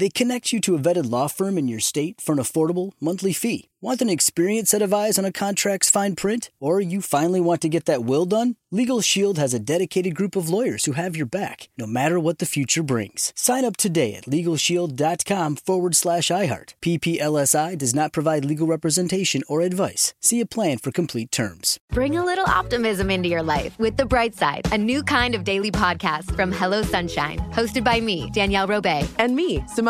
They connect you to a vetted law firm in your state for an affordable monthly fee. Want an experienced set of eyes on a contract's fine print? Or you finally want to get that will done? Legal Shield has a dedicated group of lawyers who have your back, no matter what the future brings. Sign up today at LegalShield.com forward slash iHeart. PPLSI does not provide legal representation or advice. See a plan for complete terms. Bring a little optimism into your life with The Bright Side, a new kind of daily podcast from Hello Sunshine, hosted by me, Danielle Robay. And me, Simone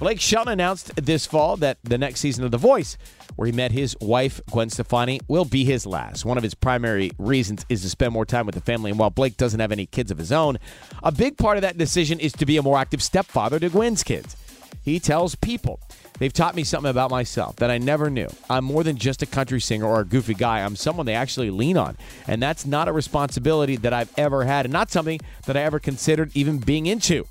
Blake Shelton announced this fall that the next season of The Voice, where he met his wife, Gwen Stefani, will be his last. One of his primary reasons is to spend more time with the family. And while Blake doesn't have any kids of his own, a big part of that decision is to be a more active stepfather to Gwen's kids. He tells people, They've taught me something about myself that I never knew. I'm more than just a country singer or a goofy guy. I'm someone they actually lean on. And that's not a responsibility that I've ever had and not something that I ever considered even being into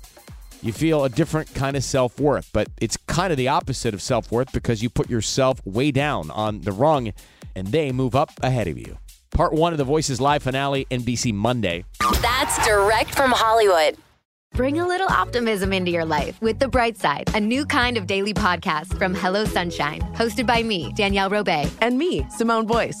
you feel a different kind of self worth. But it's kind of the opposite of self worth because you put yourself way down on the rung and they move up ahead of you. Part one of The Voices live finale, NBC Monday. That's direct from Hollywood. Bring a little optimism into your life with The Bright Side, a new kind of daily podcast from Hello Sunshine, hosted by me, Danielle Robay. And me, Simone Boyce.